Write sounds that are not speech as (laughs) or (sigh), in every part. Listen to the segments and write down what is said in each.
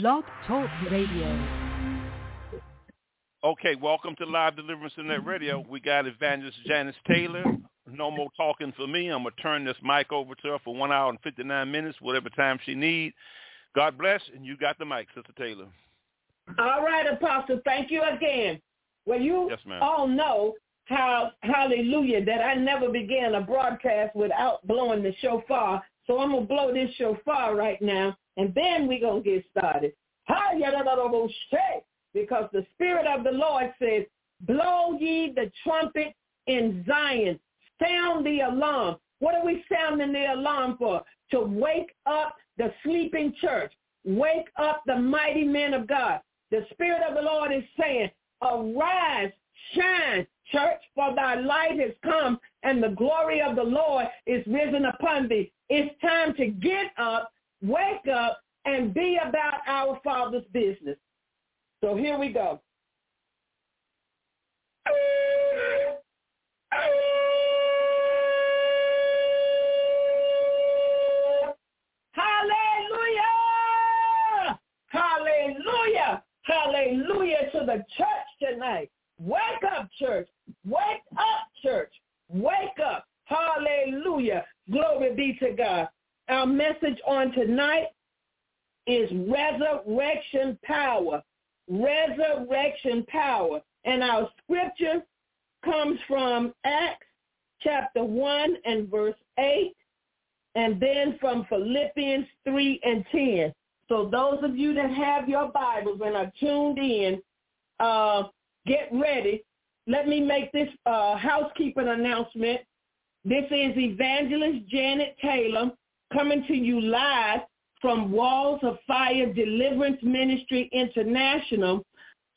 Blog Talk Radio. Okay, welcome to Live Deliverance Internet Radio. We got Evangelist Janet Taylor. No more talking for me. I'm going to turn this mic over to her for one hour and 59 minutes, whatever time she needs. God bless, and you got the mic, Sister Taylor. All right, Apostle. Thank you again. Well, you Yes, ma'am. all know how, hallelujah, that I never began a broadcast without blowing the shofar. So I'm going to blow this shofar right now, and then we're going to get started. Because the Spirit of the Lord says, blow ye the trumpet in Zion. Sound the alarm. What are we sounding the alarm for? To wake up the sleeping church. Wake up the mighty men of God. The Spirit of the Lord is saying, arise, shine, church, for thy light has come, and the glory of the Lord is risen upon thee. It's time to get up, wake up, and be about our Father's business. So here we go. Hallelujah! Hallelujah! Hallelujah to the church tonight. Wake up, church. Wake up, church. Wake up. Hallelujah. Glory be to God. Our message on tonight is resurrection power. Resurrection power. And our scripture comes from Acts chapter 1 and verse 8, and then from Philippians 3 and 10. So those of you that have your Bibles and are tuned in, uh, get ready. Let me make this uh, housekeeping announcement. This is Evangelist Janet Taylor coming to you live from Walls of Fire Deliverance Ministry International.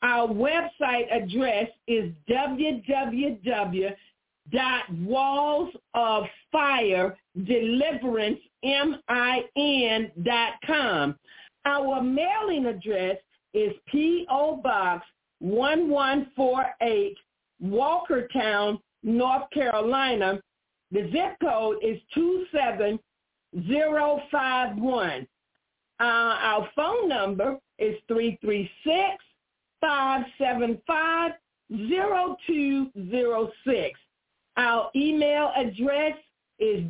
Our website address is www.wallsoffiredeliverance.com. Our mailing address is P.O. Box 1148, Walkertown, North Carolina. The zip code is 27051. Uh, our phone number is 336-575-0206. Our email address is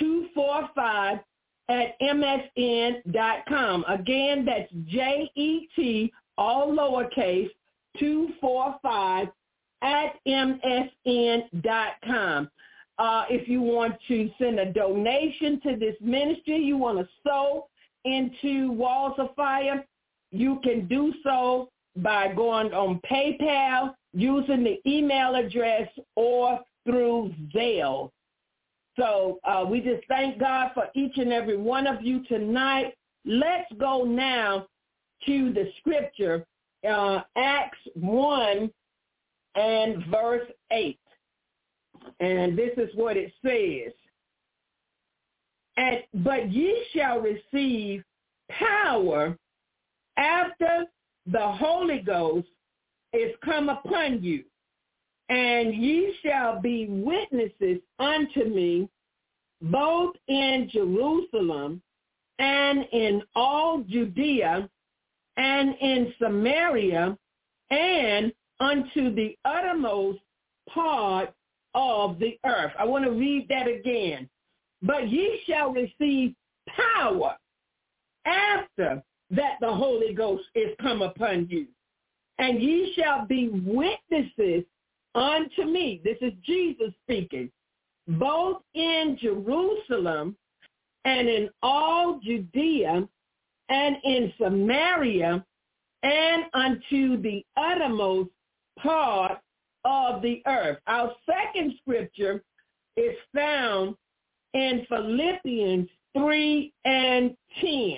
jet245 at msn.com. Again, that's J-E-T, all lowercase, 245 at msn.com. Uh, if you want to send a donation to this ministry, you want to sow into Walls of Fire, you can do so by going on PayPal, using the email address, or through Zelle. So uh, we just thank God for each and every one of you tonight. Let's go now to the scripture, uh, Acts 1 and verse 8. And this is what it says. And, but ye shall receive power after the Holy Ghost is come upon you, and ye shall be witnesses unto me both in Jerusalem and in all Judea and in Samaria and unto the uttermost part of the earth. I want to read that again. But ye shall receive power after that the Holy Ghost is come upon you. And ye shall be witnesses unto me. This is Jesus speaking. Both in Jerusalem and in all Judea and in Samaria and unto the uttermost part of the earth. Our second scripture is found in Philippians 3 and 10.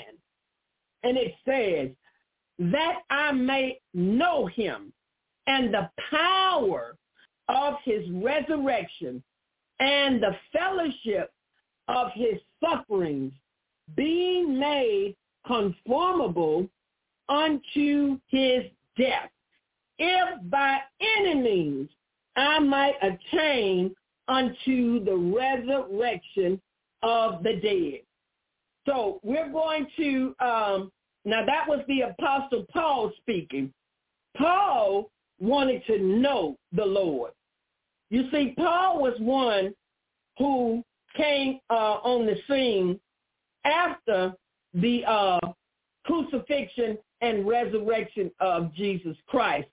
And it says, that I may know him and the power of his resurrection and the fellowship of his sufferings, being made conformable unto his death, if by any means I might attain unto the resurrection of the dead. So we're going to um, Now that was the apostle Paul speaking. Paul wanted to know the Lord. You see, Paul was one who came uh, on the scene after the uh, crucifixion and resurrection of Jesus Christ.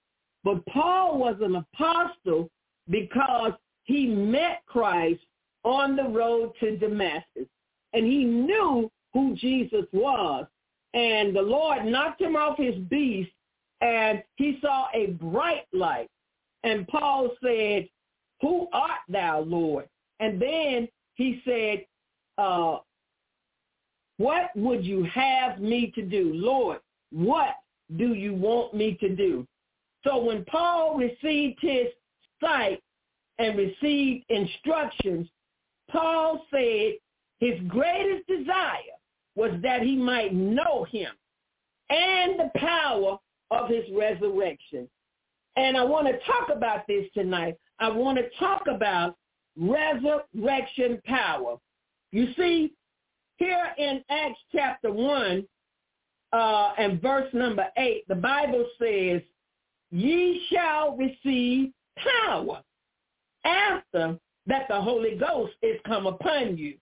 But Paul was an apostle because he met Christ on the road to Damascus. And he knew who Jesus was. And the Lord knocked him off his beast and he saw a bright light. And Paul said, who art thou, Lord? And then he said, uh, what would you have me to do? Lord, what do you want me to do? So when Paul received his sight and received instructions, Paul said his greatest desire was that he might know him and the power of his resurrection. And I want to talk about this tonight. I want to talk about resurrection power. You see, here in Acts chapter 1 uh, and verse number 8, the Bible says, ye shall receive power after that the Holy Ghost is come upon you.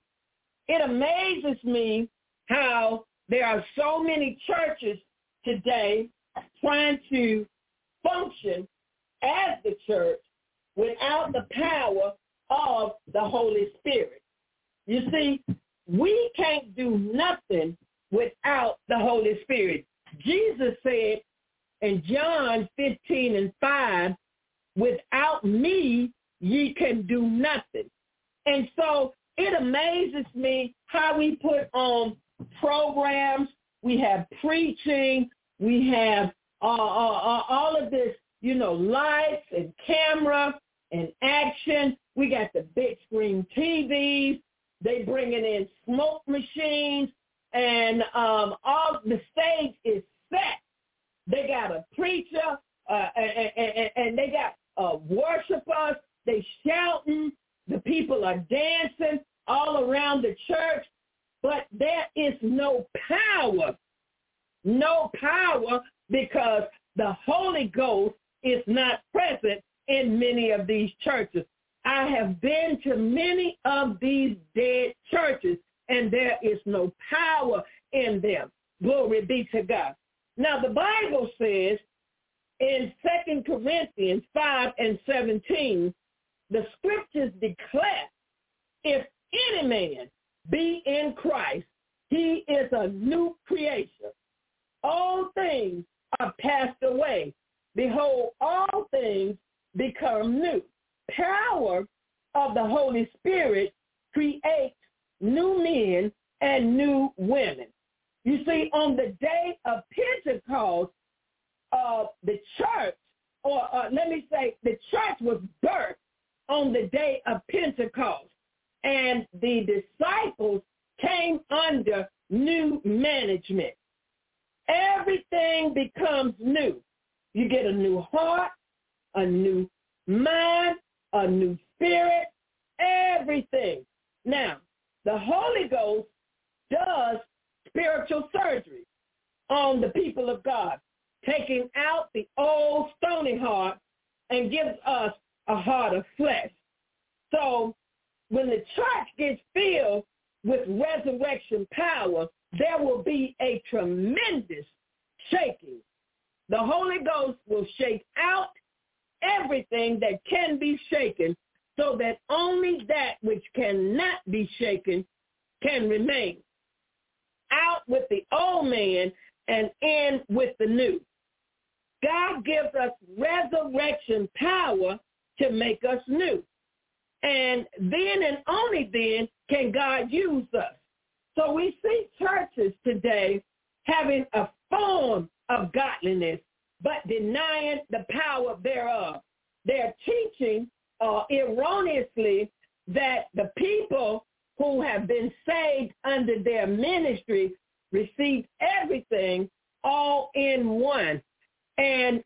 It amazes me how there are so many churches today trying to function as the church without the power of the Holy Spirit. You see, we can't do nothing without the Holy Spirit. Jesus said in John 15 and 5, without me, ye can do nothing. And so it amazes me how we put on programs, we have preaching, we have uh, uh, uh, all of this, you know, lights and camera and action. We got the big screen TVs. They bringing in smoke machines, and um, all the stage is set. They got a preacher, uh, and, and, and they got uh, worshipers. They shouting. The people are dancing all around the church, but there is no power. No power because the Holy Ghost is not present in many of these churches. I have been to many of these dead churches and there is no power in them. Glory be to God. Now the Bible says in 2 Corinthians 5 and 17, the scriptures declare, if any man be in Christ, he is a new creation. All things are passed away. Behold, all things become new. Power of the Holy Spirit creates new men and new women. You see, on the day of Pentecost, uh, the church, or uh, let me say, the church was birthed on the day of Pentecost. And the disciples came under new management. Everything becomes new. You get a new heart, a new mind, a new spirit, everything. Now, the Holy Ghost does spiritual surgery on the people of God, taking out the old stony heart and gives us a heart of flesh. So when the church gets filled with resurrection power, there will be a tremendous shaking. The Holy Ghost will shake out everything that can be shaken so that only that which cannot be shaken can remain. Out with the old man and in with the new. God gives us resurrection power to make us new. And then and only then can God use us. So we see churches today having a form of godliness, but denying the power thereof. They're teaching uh, erroneously that the people who have been saved under their ministry receive everything all in one. And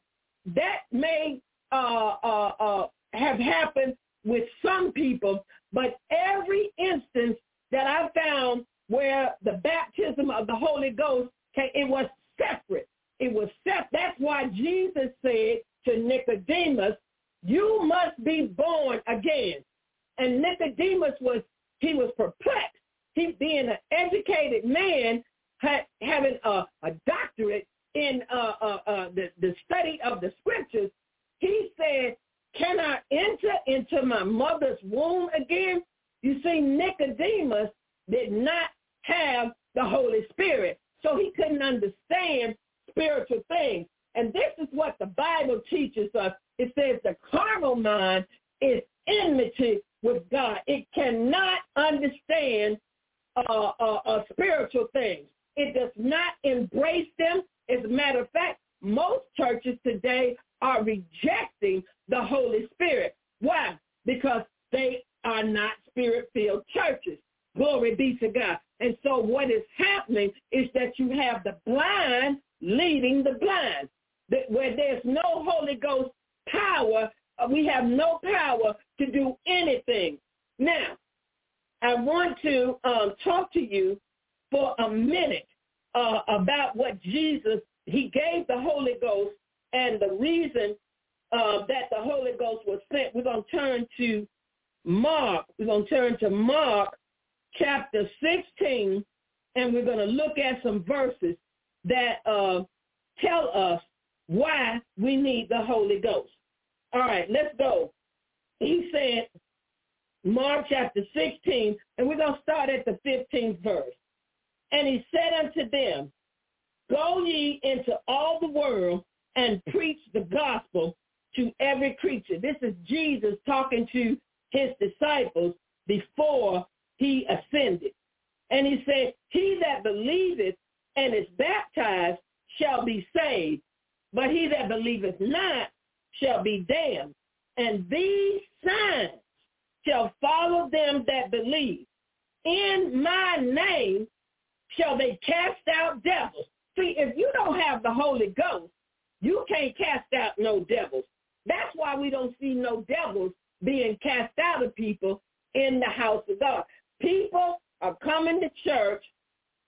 that may uh, uh, uh have happened with some people, but every instance that I found where the baptism of the Holy Ghost, it was separate. It was separ that's why Jesus said to Nicodemus, you must be born again. And Nicodemus was, he was perplexed. He being an educated man, had, having a, a doctorate in uh, uh, uh, the, the study of the scriptures, he said, can I enter into my mother's womb again? You see, Nicodemus did not have the Holy Spirit, so he couldn't understand spiritual things. And this is what the Bible teaches us. It says the carnal mind is enmity with God. It cannot understand uh, uh, uh, spiritual things. It does not embrace them. As a matter of fact, most churches today are rejecting the Holy Spirit. Why? Because they are not spirit-filled churches. Glory be to God. And so what is happening is that you have the blind leading the blind. That where there's no Holy Ghost power, uh, we have no power to do anything. Now, I want to um, talk to you for a minute uh, about what Jesus, he gave the Holy Ghost and the reason uh, that the Holy Ghost was sent. We're going to turn to Mark. We're going to turn to Mark chapter 16, and we're going to look at some verses that uh, tell us why we need the Holy Ghost. All right, let's go. He said, Mark chapter 16, and we're going to start at the 15th verse. And he said unto them, Go ye into all the world and preach the gospel to every creature. This is Jesus talking to his disciples before he ascended. And he said, he that believeth and is baptized shall be saved, but he that believeth not shall be damned. And these signs shall follow them that believe. In my name shall they cast out devils. See, if you don't have the Holy Ghost, you can't cast out no devils. That's why we don't see no devils being cast out of people in the house of God. People are coming to church,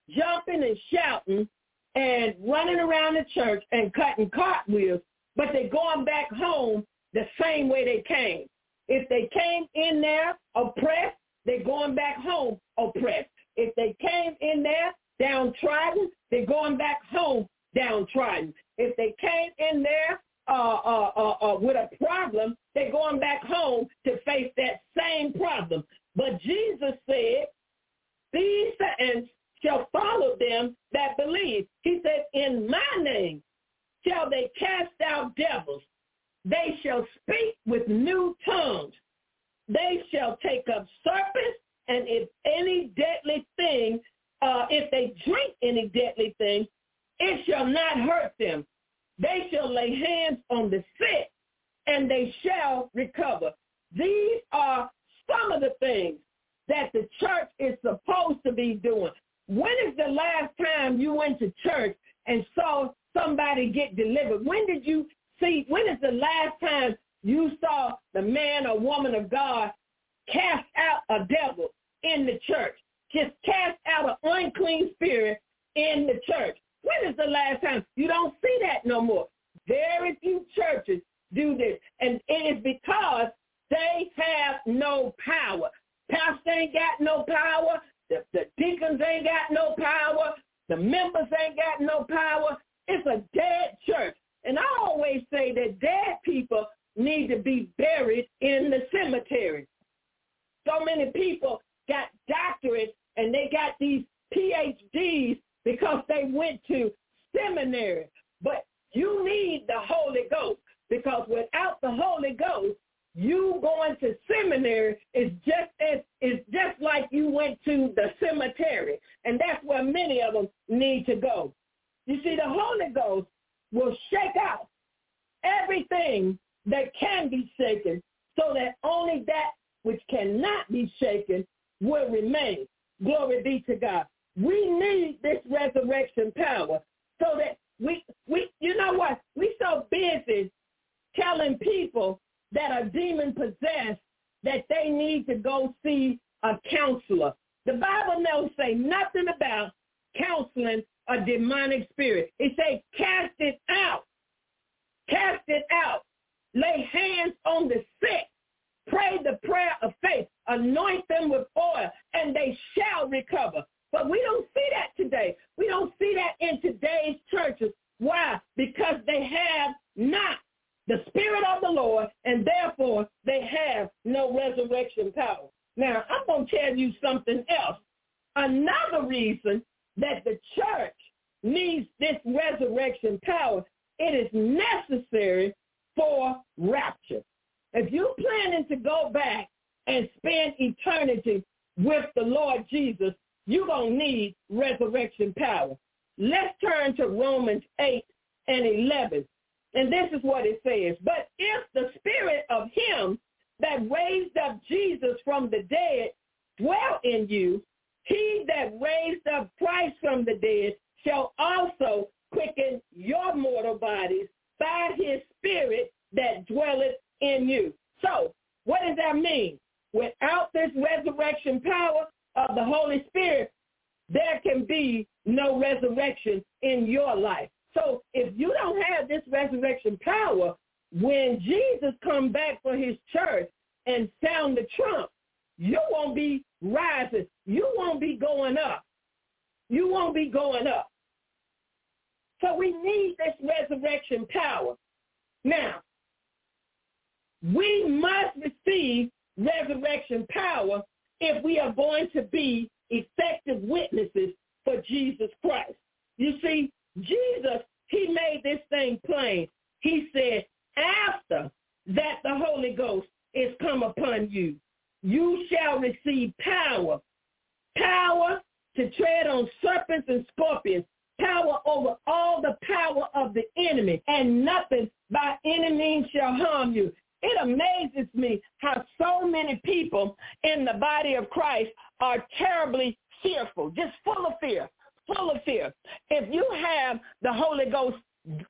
jumping and shouting and running around the church and cutting cartwheels, but they're going back home the same way they came. If they came in there oppressed, they're going back home oppressed. If they came in there downtrodden, they're going back home downtrodden. If they came in there uh, uh, uh, uh, with a problem, they're going back home to face that same problem. But Jesus said, these signs shall follow them that believe. He said, in my name shall they cast out devils. They shall speak with new tongues. They shall take up serpents, and if any deadly thing, uh, if they drink any deadly thing, it shall not hurt them. They shall lay hands on the sick, and they shall recover. These are some of the things that the church is supposed to be doing. When is the last time you went to church and saw somebody get delivered? When did you see, when is the last time you saw the man or woman of God cast out a devil in the church? Just cast out an unclean spirit in the church. When is the last time? You don't see that no more. Very few churches do this. And it is because they have no power. Pastor ain't got no power. The, the deacons ain't got no power. The members ain't got no power. It's a dead church. And I always say that dead people need to be buried in the cemetery. So many people got doctorates and they got these PhDs because they went to seminary. But you need the Holy Ghost because without the Holy Ghost, you going to seminary is just as is just like you went to the cemetery, and that's where many of them need to go. We need this resurrection power. Now, we must receive resurrection power if we are going to be effective witnesses for Jesus Christ. You see, Jesus, he made this thing plain. He said, after that the Holy Ghost is come upon you, you shall receive power. Power to tread on serpents and scorpions, power over all the power of the enemy, and nothing by any means shall harm you. It amazes me how so many people in the body of Christ are terribly fearful, just full of fear, full of fear. If you have the Holy Ghost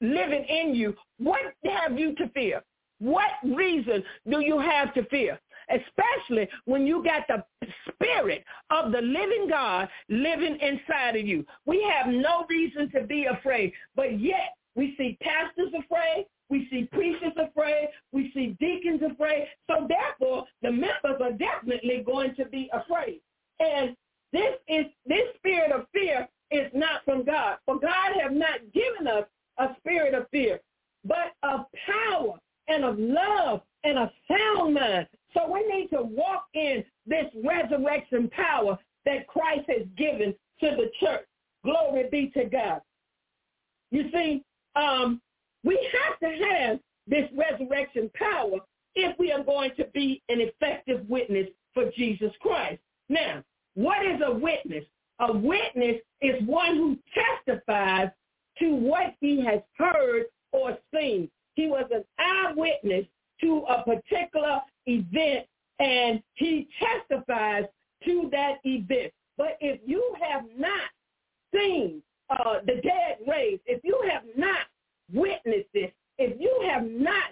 living in you, what have you to fear? What reason do you have to fear? Especially when you got the spirit of the living God living inside of you. We have no reason to be afraid, but yet we see pastors afraid. We see preachers afraid. We see deacons afraid. So therefore, the members are definitely going to be afraid. And this is this spirit of fear is not from God. For God have not given us a spirit of fear, but of power and of love and a sound mind. So we need to walk in this resurrection power that Christ has given to the church. Glory be to God. You see, um, we have to have this resurrection power if we are going to be an effective witness for Jesus Christ. Now, what is a witness? A witness is one who testifies to what he has heard or seen. He was an eyewitness to a particular event and he testifies to that event. But if you have not seen uh, the dead raised, if you have not witnessed this, if you have not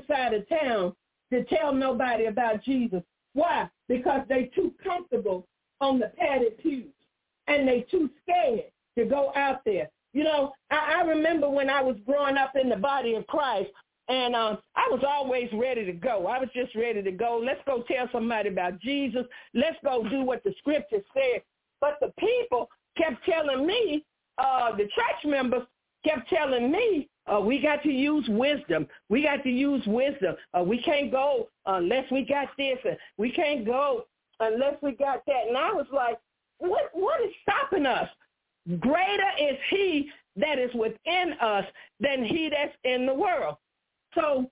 other side of town to tell nobody about Jesus. Why? Because they too comfortable on the padded pews and they too scared to go out there. You know, I, I remember when I was growing up in the body of Christ, and um, I was always ready to go. I was just ready to go. Let's go tell somebody about Jesus. Let's go do what the scripture said. But the people kept telling me, uh, the church members kept telling me, uh, we got to use wisdom. We got to use wisdom. Uh, we can't go unless we got this. And we can't go unless we got that. And I was like, what, what is stopping us? Greater is he that is within us than he that's in the world. So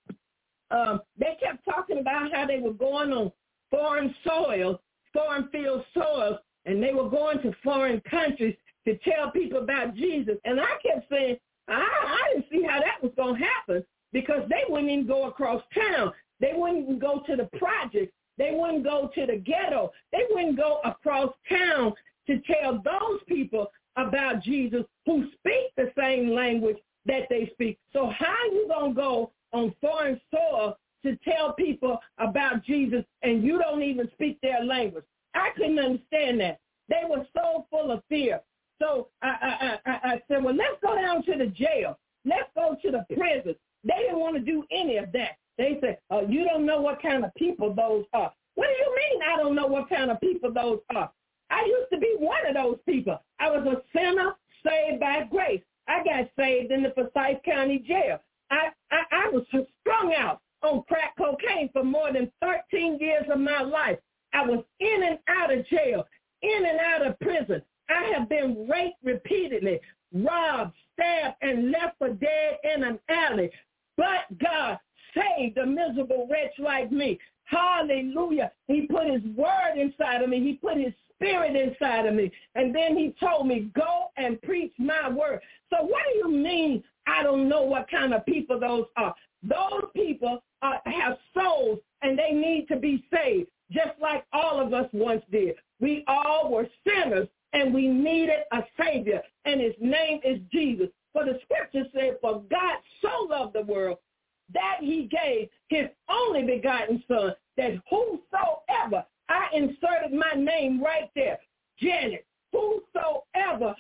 um, they kept talking about how they were going on foreign soil, foreign field soil, and they were going to foreign countries to tell people about Jesus. And I kept saying, I, I didn't see how that was going to happen because they wouldn't even go across town. They wouldn't even go to the project. They wouldn't go to the ghetto. They wouldn't go across town to tell those people about Jesus who speak the same language that they speak. So how you going to go on foreign soil to tell people about Jesus and you don't even speak their language? I couldn't understand that. They were so full of fear. So I, I, I, I said, well, let's go down to the jail. Let's go to the prison. They didn't want to do any of that. They said, oh, you don't know what kind of people those are. What do you mean I don't know what kind of people those are? I used to be one of those people. I was a sinner saved by grace. I got saved in the Forsyth County Jail. I, I, I was strung out on crack cocaine for more than 13 years of my life. I was in and out of jail, in and out of prison. I have been raped repeatedly, robbed, stabbed, and left for dead in an alley. But God saved a miserable wretch like me. Hallelujah. He put his word inside of me. He put his spirit inside of me. And then he told me, go and preach my word. So what do you mean I don't know what kind of people those are? Those people uh, have souls and they need to be saved, just like all of us once did. We all were sinners and we needed a Savior, and his name is Jesus. For the scripture said, for God so loved the world that he gave his only begotten son, that whosoever, I inserted my name right there, Janet, whosoever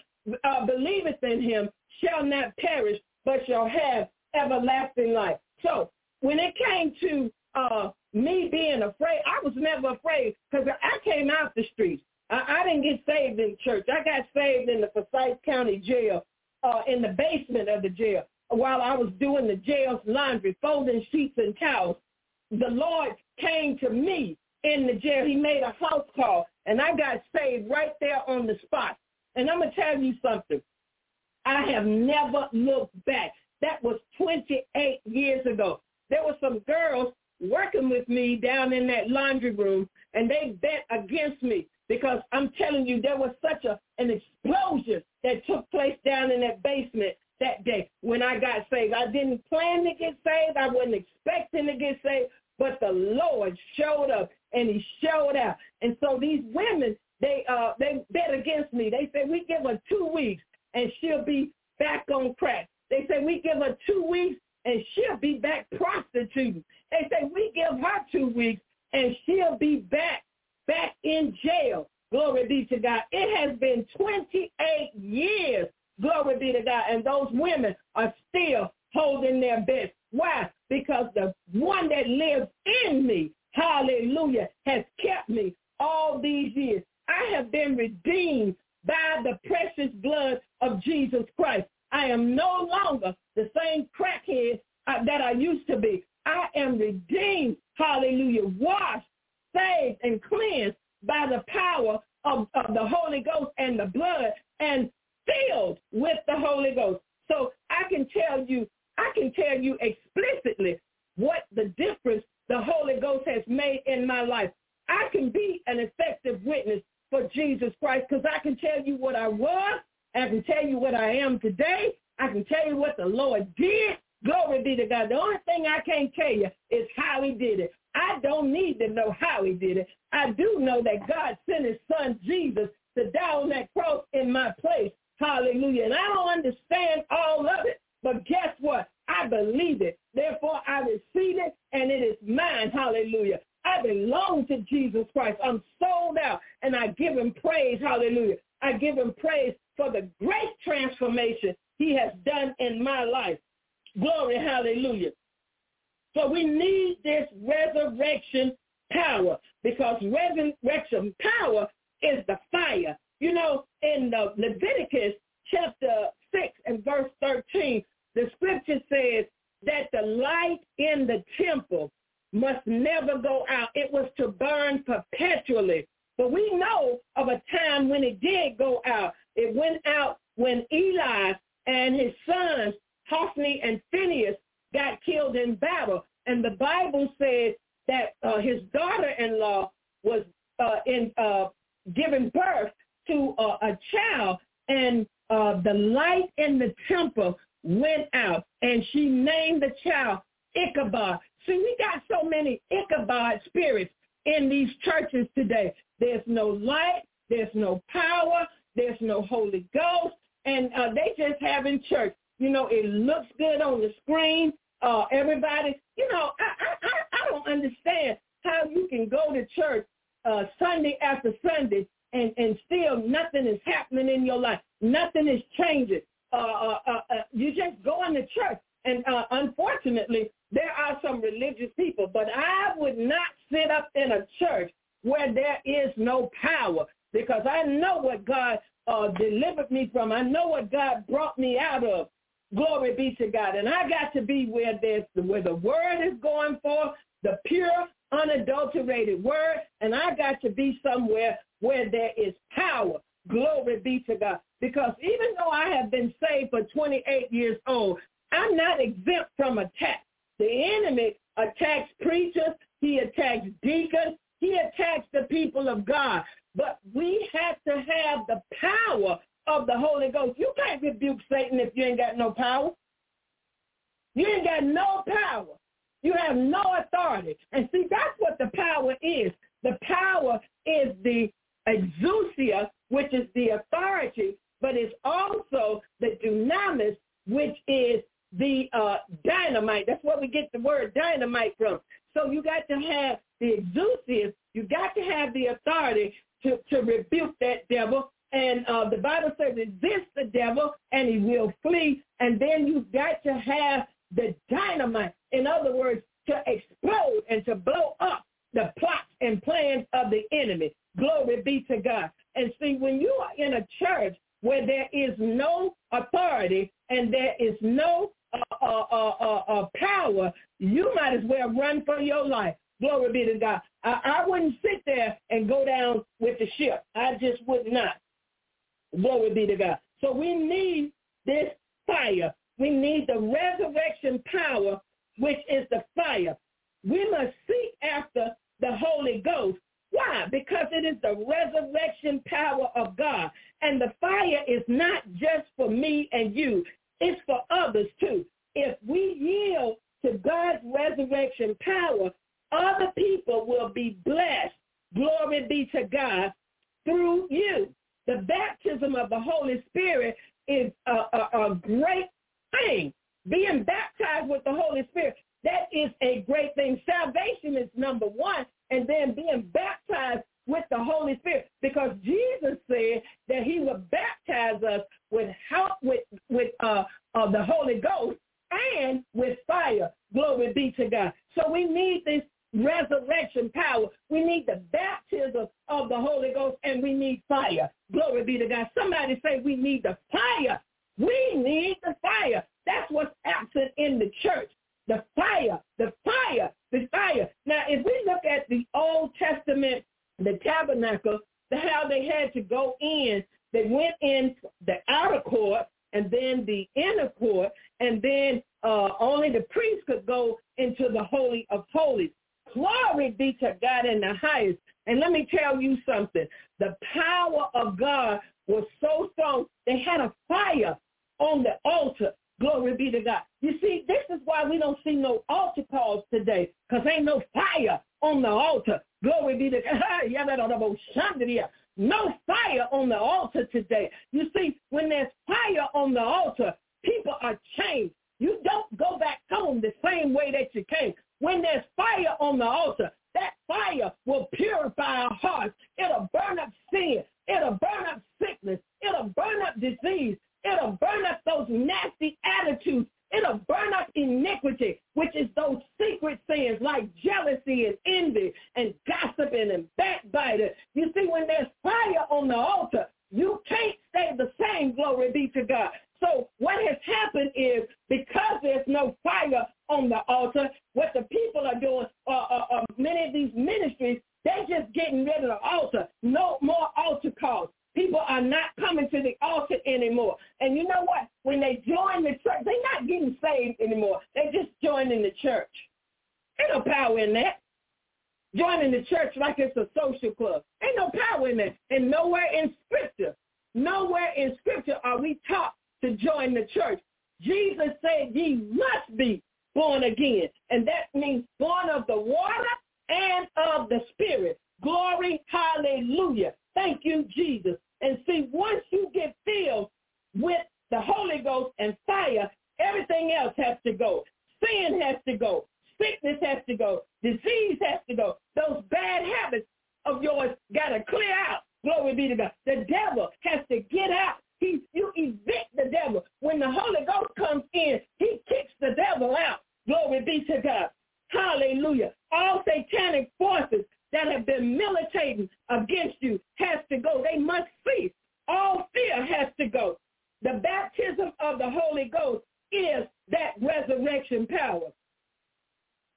uh, believeth in him shall not perish, but shall have everlasting life. So when it came to uh, me being afraid, I was never afraid because I came out the streets. I, I didn't get saved in church. I got saved in the Forsyth County Jail, uh, in the basement of the jail, while I was doing the jail's laundry, folding sheets and towels. The Lord came to me in the jail. He made a house call, and I got saved right there on the spot. And I'm going to tell you something. I have never looked back. That was 28 years ago. There were some girls working with me down in that laundry room, and they bet against me because I'm telling you, there was such a an explosion that took place down in that basement that day when I got saved. I didn't plan to get saved. I wasn't expecting to get saved, but the Lord showed up and he showed out. And so these women, they uh they bet against me. They said we give her two weeks and she'll be back on crack. They say we give her two weeks and she'll be back prostituting. They say we give her two weeks and she'll be back back in jail. Glory be to God. It has been 28 years. Glory be to God. And those women are still holding their best. Why? Because the one that lives in me, hallelujah, has kept me all these years. I have been redeemed it looks good on the screen. Uh, everybody, you know, I, I, I don't understand how you can go to church uh, Sunday after Sunday and, and still nothing is happening in your life. Nothing is changing. Uh, uh, uh, uh, you just going to church. And uh, unfortunately, there are some religious people, but I would not sit up in a church where there is no power because I know what God uh, delivered me from. I know what God brought me out of. Glory be to God. And I got to be where there's where the word is going for, the pure, unadulterated word, and I got to be somewhere where there is power. Glory be to God. Because even though I have been saved for 28 years old, I'm not exempt from attack. The enemy attacks preachers. He attacks deacons. He attacks the people of God. But we have to have the power of the Holy Ghost. You can't rebuke Satan if you ain't got no power. You ain't got no power. You have no authority. And see, that's what the power is. The power is the exousia, which is the authority, but it's also the dunamis, which is the uh, dynamite. That's where we get the word dynamite from. So you got to have the exousia. You got to have the authority to, to rebuke that devil. And uh, the Bible says resist the devil and he will flee. And then you've got to have the dynamite. In other words, to explode and to blow up the plots and plans of the enemy. Glory be to God. And see, when you are in a church where there is no authority and there is no uh, uh, uh, uh, uh power, you might as well run for your life. Glory be to God. I, I wouldn't sit there and go down with the ship. I just would not. Glory be to God. So we need this fire. We need the resurrection power, which is the fire. We must seek after the Holy Ghost. Why? Because it is the resurrection power of God. And the fire is not just for me and you. And backbiting. You see, when there's fire on the altar, you can't stay the same, glory be to God. So what has happened is because there's no fire on the altar, what the people are doing, uh, uh, uh, many of these ministries, they're just getting rid of the altar. No more altar calls. People are not coming to the altar anymore. And you know what? When they join the church, they're not getting saved anymore. They're just joining the church. Ain't no power in that. Joining the church like it's a social club. Ain't no power in that. And nowhere in Scripture, nowhere in Scripture are we taught to join the church. Jesus said ye must be born again. And that means born of the water and of the spirit. Glory, hallelujah. Thank you, Jesus. And see, once you get filled with the Holy Ghost and fire, everything else has to go. Sin has to go. Sickness has to go. Disease has to go. Those bad habits of yours got to clear out. Glory be to God. The devil has to get out. He, you evict the devil. When the Holy Ghost comes in, he kicks the devil out. Glory be to God. Hallelujah. All satanic forces that have been militating against you has to go. They must cease. All fear has to go. The baptism of the Holy Ghost is that resurrection power.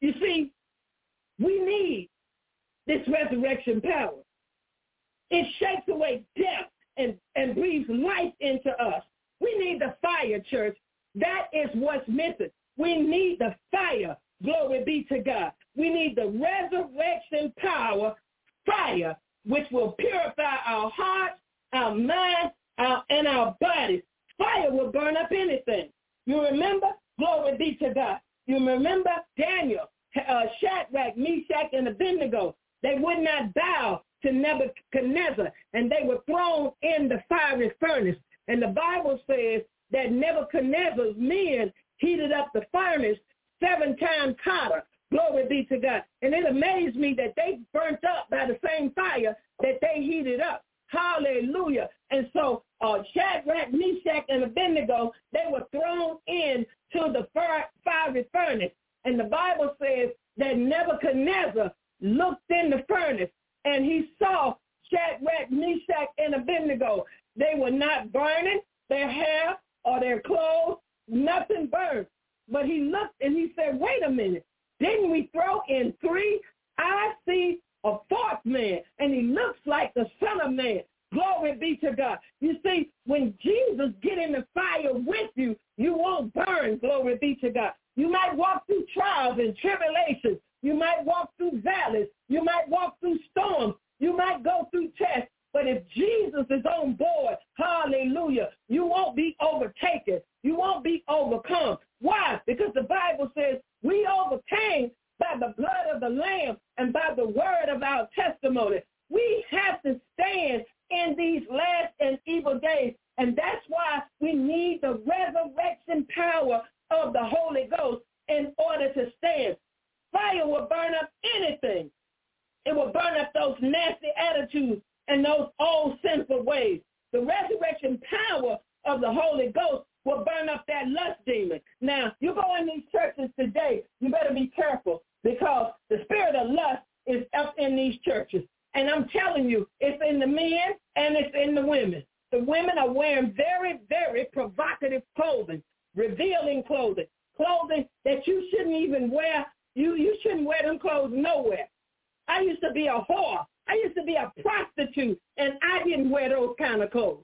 You see, we need this resurrection power. It shakes away death and, and breathes life into us. We need the fire, church. That is what's missing. We need the fire. Glory be to God. We need the resurrection power, fire, which will purify our hearts, our minds, our, and our bodies. Fire will burn up anything. You remember? Glory be to God. You remember Daniel, uh, Shadrach, Meshach, and Abednego. They would not bow to Nebuchadnezzar, and they were thrown in the fiery furnace. And the Bible says that Nebuchadnezzar's men heated up the furnace seven times hotter. Glory be to God. And it amazed me that they burnt up by the same fire that they heated up. Hallelujah. And so uh, Shadrach, Meshach, and Abednego, they were thrown in to the fiery furnace. And the Bible says that Nebuchadnezzar looked in the furnace and he saw Shadrach, Meshach, and Abednego. They were not burning, their hair or their clothes, nothing burned. But he looked and he said, wait a minute, didn't we throw in three? I see a fourth man, and he looks like the Son of Man. Glory be to God. You see, when Jesus get in the fire with you, you won't burn. Glory be to God. You might walk through trials and tribulations, you might walk through valleys. You might walk through storms. You might go through tests. But if Jesus is on board, hallelujah, you won't be overtaken. You won't be overcome. Why? Because the Bible says we overcame by the blood of the Lamb and by the word of our testimony. We have to stand in these last and evil days. And that's why we need the resurrection power of the Holy Ghost in order to stand. Fire will burn up anything. It will burn up those nasty attitudes and those old sinful ways. The resurrection power of the Holy Ghost will burn up that lust demon. Now, you go in these churches today, you better be careful because the spirit of lust is up in these churches. And I'm telling you, it's in the men and it's in the women. The women are wearing very, very provocative clothing, revealing clothing, clothing that you shouldn't even wear you you shouldn't wear them clothes nowhere. I used to be a whore. I used to be a prostitute, and I didn't wear those kind of clothes.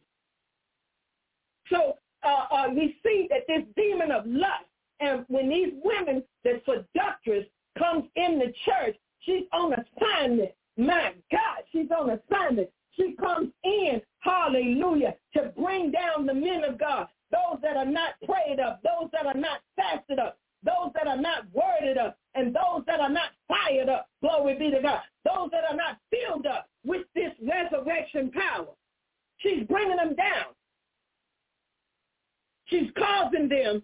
So uh, uh, we see that this demon of lust, and when these women, the seductress, comes in the church, she's on assignment. My God, she's on assignment. She comes in, hallelujah, to bring down the men of God, those that are not prayed up, those that are not fasted up, those that are not worded up, and those that are not fired up, glory be to God, those that are not filled up with this resurrection power. She's bringing them down. She's causing them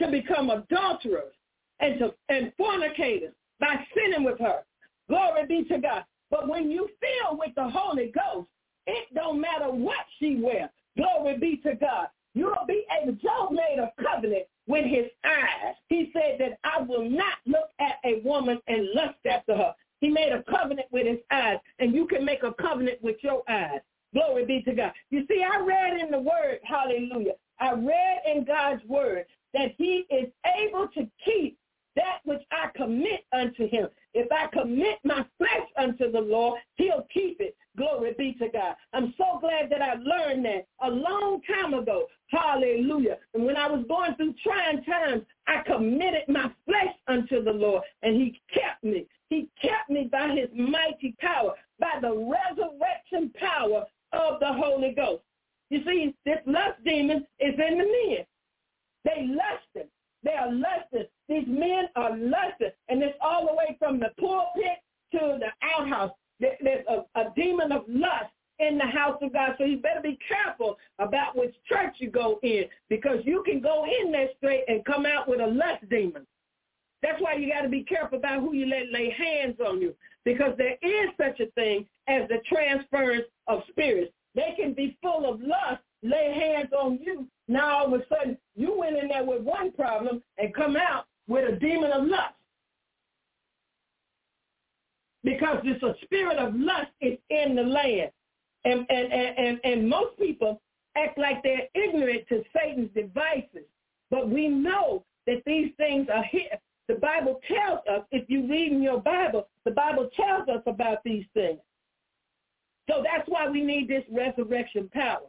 to become adulterers, and to and fornicators by sinning with her. Glory be to God. But when you fill with the Holy Ghost, it don't matter what she wears. Glory be to God. You'll be able. Job made a covenant with his eyes. He said that I will not look at a woman and lust after her. He made a covenant with his eyes, and you can make a covenant with your eyes. Glory be to God. You see, I read in the word, hallelujah. I read in God's word that he is able to keep that which I commit unto him. If I commit my flesh unto the Lord, he'll keep it. Glory be to God. I'm so glad that I learned that a long time ago. Hallelujah. And when I was going through trying times, I committed my flesh unto the Lord, and he kept me. He kept me by his mighty power, by the resurrection power of the Holy Ghost. You see, this lust demon is in the men. They lusted. They are lusted. These men are lusted. And it's all the way from the pulpit to the outhouse. There's a, a demon of lust in the house of God. So you better be careful about which church you go in because you can go in there straight and come out with a lust demon. That's why you got to be careful about who you let lay hands on you because there is such a thing as the transference of spirits. They can be full of lust, lay hands on you. Now all of a sudden you went in there with one problem and come out with a demon of lust. Because it's a spirit of lust is in the land. And, and, and, and, and most people act like they're ignorant to Satan's devices. But we know that these things are here. The Bible tells us, if you read in your Bible, the Bible tells us about these things. So that's why we need this resurrection power.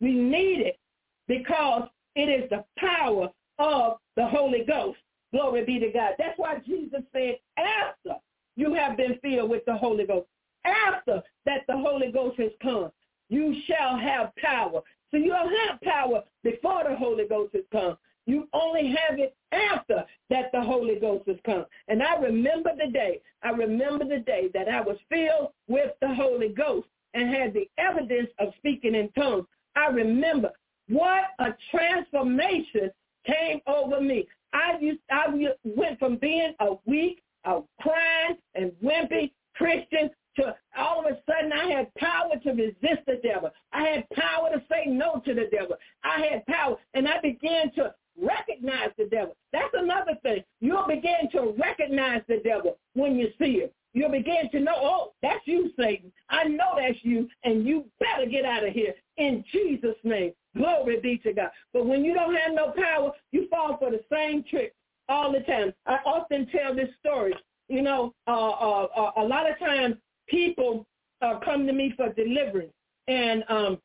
We need it because it is the power of the Holy Ghost. Glory be to God. That's why Jesus said, after you have been filled with the Holy Ghost, after that the Holy Ghost has come, you shall have power. So you don't have power before the Holy Ghost has come. You only have it after that the Holy Ghost has come. And I remember the day, I remember the day that I was filled with the Holy Ghost and had the evidence of speaking in tongues. I remember what a transformation came over me. I used, I went from being a weak, a crying and wimpy Christian to all of a sudden I had power to resist the devil. I had power to say no to the devil. I had power and I began to recognize the devil. That's another thing. You'll begin to recognize the devil when you see it. You'll begin to know, oh, that's you, Satan. I know that's you, and you better get out of here in Jesus' name. Glory be to God. But when you don't have no power, you fall for the same trick all the time. I often tell this story. You know, uh, uh, uh, a lot of times people uh, come to me for deliverance, and um,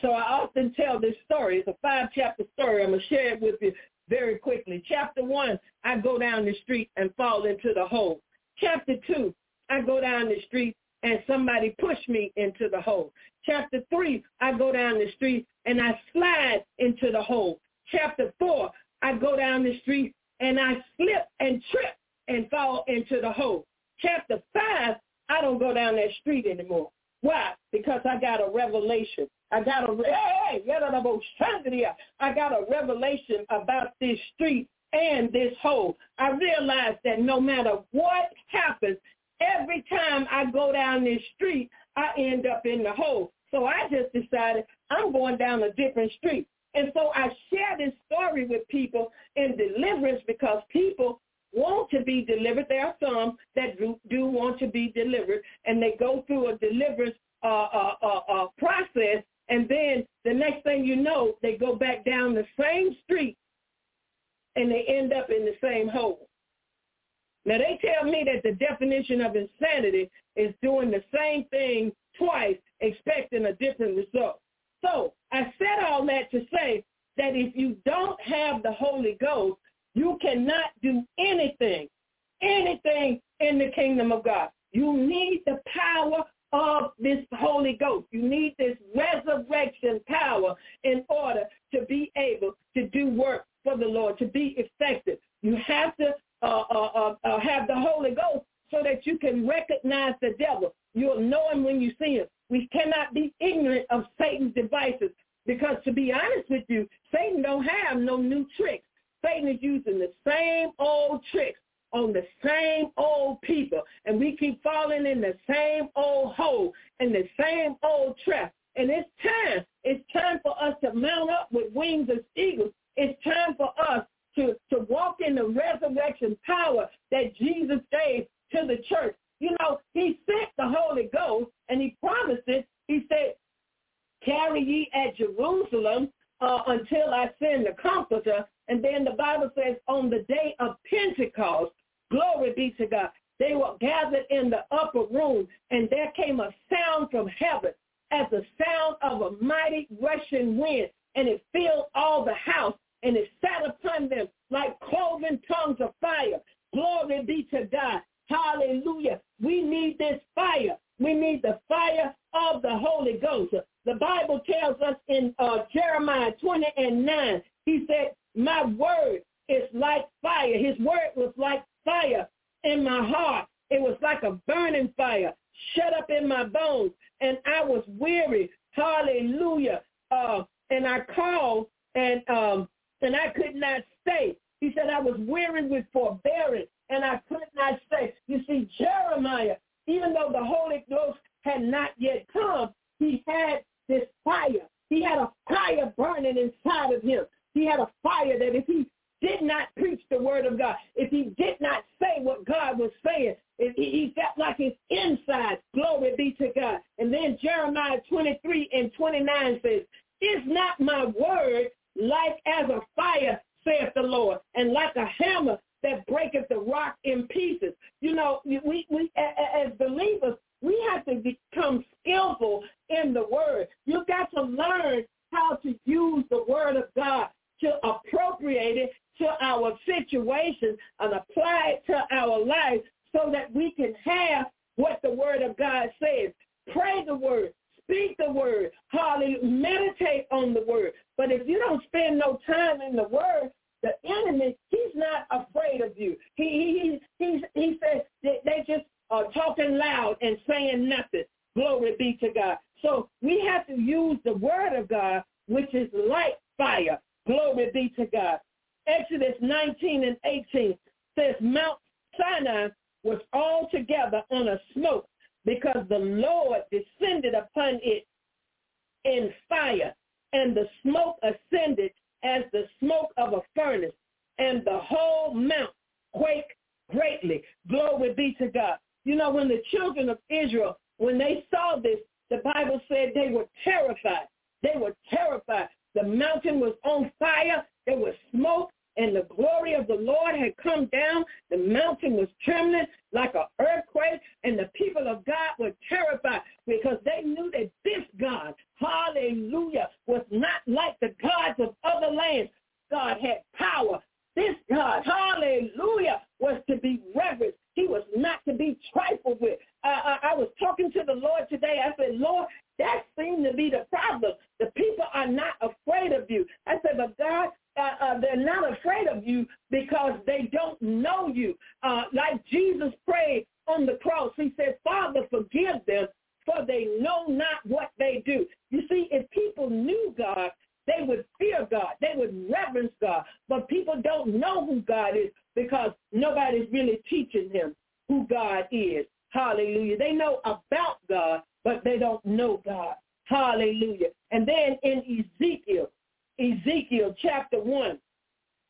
so I often tell this story. It's a five-chapter story. I'm going to share it with you very quickly. Chapter one, I go down the street and fall into the hole. Chapter two, I go down the street and somebody pushed me into the hole. Chapter three, I go down the street and I slide into the hole. Chapter four, I go down the street and I slip and trip and fall into the hole. Chapter five, I don't go down that street anymore. Why? Because I got a revelation. I got a hey, I got a revelation about this street and this hole. I realized that no matter what happens, every time I go down this street, I end up in the hole. So I just decided I'm going down a different street. And so I share this story with people in deliverance because people want to be delivered. There are some that do, do want to be delivered, and they go through a deliverance uh, uh, uh, uh, process, and then the next thing you know, they go back down the same street, and they end up in the same hole. Now they tell me that the definition of insanity is doing the same thing twice, expecting a different result. So I said all that to say that if you don't have the Holy Ghost, you cannot do anything, anything in the kingdom of God. You need the power of this Holy Ghost. You need this resurrection power in order to be able to do work for the Lord, to be effective. You have to uh, uh, uh, uh, have the Holy Ghost so that you can recognize the devil. You'll know him when you see him. We cannot be ignorant of Satan's devices because to be honest with you, Satan don't have no new tricks. Satan is using the same old tricks on the same old people. And we keep falling in the same old hole and the same old trap. And it's time. It's time for us to mount up with wings as eagles. It's time for us to, to walk in the resurrection power that Jesus gave to the church. You know, he sent the Holy Ghost and he promised it. He said, carry ye at Jerusalem uh, until I send the comforter. And then the Bible says on the day of Pentecost, glory be to God, they were gathered in the upper room and there came a sound from heaven as the sound of a mighty rushing wind and it filled all the house and the whole mount quaked greatly. Glory be to God. You know, when the children of Israel, when they saw this, the Bible said they were terrified. They were terrified. The mountain was on fire. There was smoke and the glory of the Lord had come down. The mountain was trembling like an earthquake, and the people of God were terrified because they knew that this God, hallelujah, was not like the gods of other lands. God had power. This God, hallelujah, was to be reverenced. He was not to be trifled with. Uh, I, I was talking to the Lord today. I said, Lord, that seemed to be the problem. The people are not afraid of you. I said, but God, uh, uh, they're not afraid of you because they don't know you. Uh, like Jesus prayed on the cross, he said, Father, forgive them, for they know not what they do. You see, if people knew God, they would fear God. They would reverence God. But people don't know who God is because nobody's really teaching them who God is. Hallelujah. They know about God, but they don't know God. Hallelujah. And then in Ezekiel, Ezekiel chapter 1,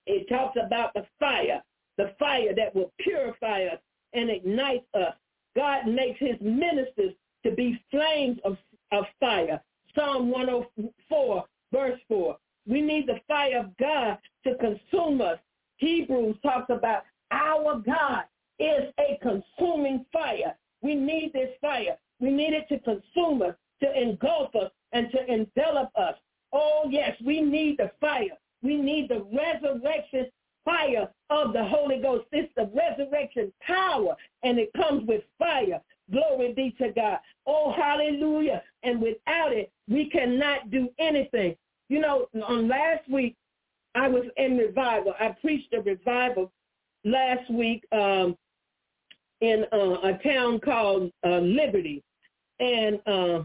it talks about the fire, the fire that will purify us and ignite us. God makes his ministers to be flames of, of fire. Psalm 104, verse 4. We need the fire of God to consume us. Hebrews talks about our God is a consuming fire. We need this fire. We need it to consume us, to engulf us, and to envelop us. Oh, yes, we need the fire. We need the resurrection fire of the Holy Ghost. It's the resurrection power, and it comes with fire. Glory be to God. Oh, hallelujah. And without it, we cannot do anything. You know, on last week, I was in revival. I preached a revival last week um, in uh, a town called uh, Liberty. And uh,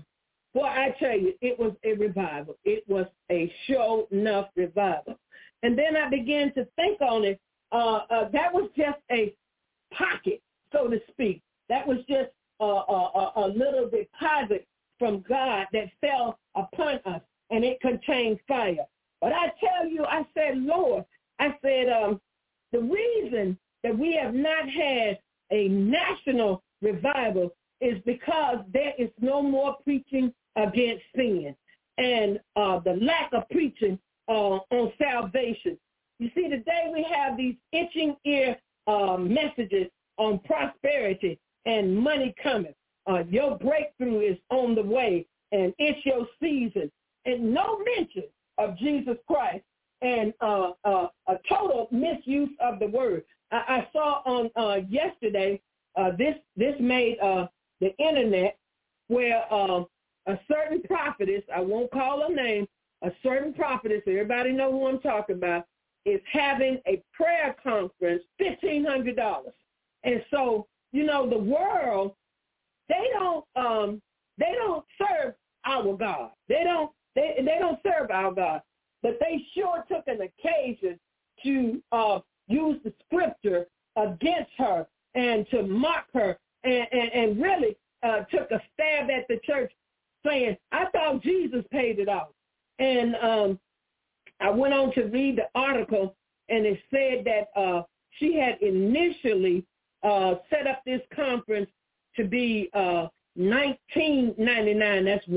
Boy, I tell you, it was a revival. It was a show enough revival. And then I began to think on it. Uh, uh, that was just a pocket, so to speak. That was just a, a, a little deposit from God that fell upon us, and it contained fire. But I tell you, I said, Lord, I said, um, the reason that we have not had a national revival is because there is no more preaching against sin and uh, the lack of preaching uh, on salvation. You see, today we have these itching ear uh, messages on prosperity and money coming. Uh, your breakthrough is on the way, and it's your season. And no mention of Jesus Christ and uh, uh, a total misuse of the word. I, I saw on uh, yesterday uh, this this made uh, the internet where uh, a certain prophetess, I won't call her name, a certain prophetess, everybody know who I'm talking about, is having a prayer conference, fifteen hundred dollars. And so, you know, the world, they don't um they don't serve our God. They don't they they don't serve our God. But they sure took an occasion to uh use the scripture against her and to mock her and, and, and really uh, took a stab at the church saying, I thought Jesus paid it off. And um, I went on to read the article, and it said that uh, she had initially uh, set up this conference to be uh, 1999. That's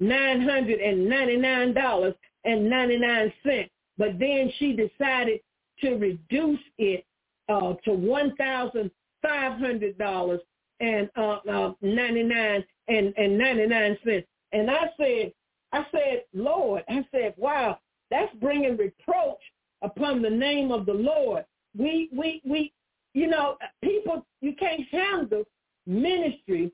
one thousand nine hundred and ninety nine dollars and ninety nine cents. But then she decided to reduce it uh, to one thousand five hundred dollars and uh, uh, ninety nine and and ninety nine cents. And I said, I said, Lord, I said, wow, that's bringing reproach upon the name of the Lord. We we we, you know, people, you can't handle ministry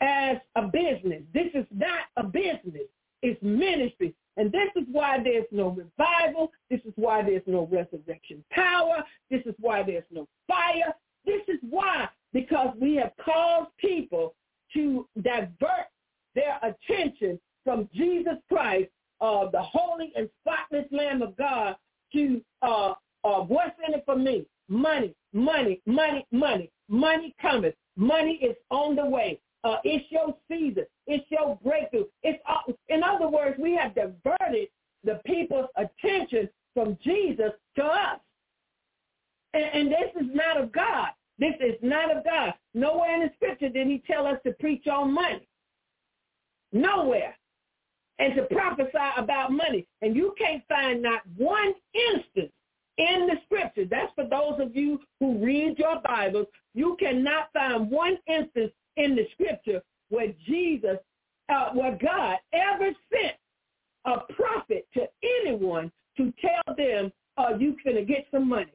as a business. This is not a business. It's ministry. And this is why there's no revival. This is why there's no resurrection power. This is why there's no fire. This is why, because we have caused people to divert their attention from Jesus Christ, uh, the holy and spotless Lamb of God, to uh, uh, what's in it for me? Money, money, money, money. Money cometh. Money is on the way. Uh, it's your season. It's your breakthrough. It's uh, in other words, we have diverted the people's attention from Jesus to us, and, and this is not of God. This is not of God. Nowhere in the scripture did he tell us to preach on money. Nowhere. And to prophesy about money. And you can't find not one instance in the scripture. That's for those of you who read your Bibles. You cannot find one instance in the scripture where Jesus, uh, where God ever sent a prophet to anyone to tell them, uh, you gonna get some money.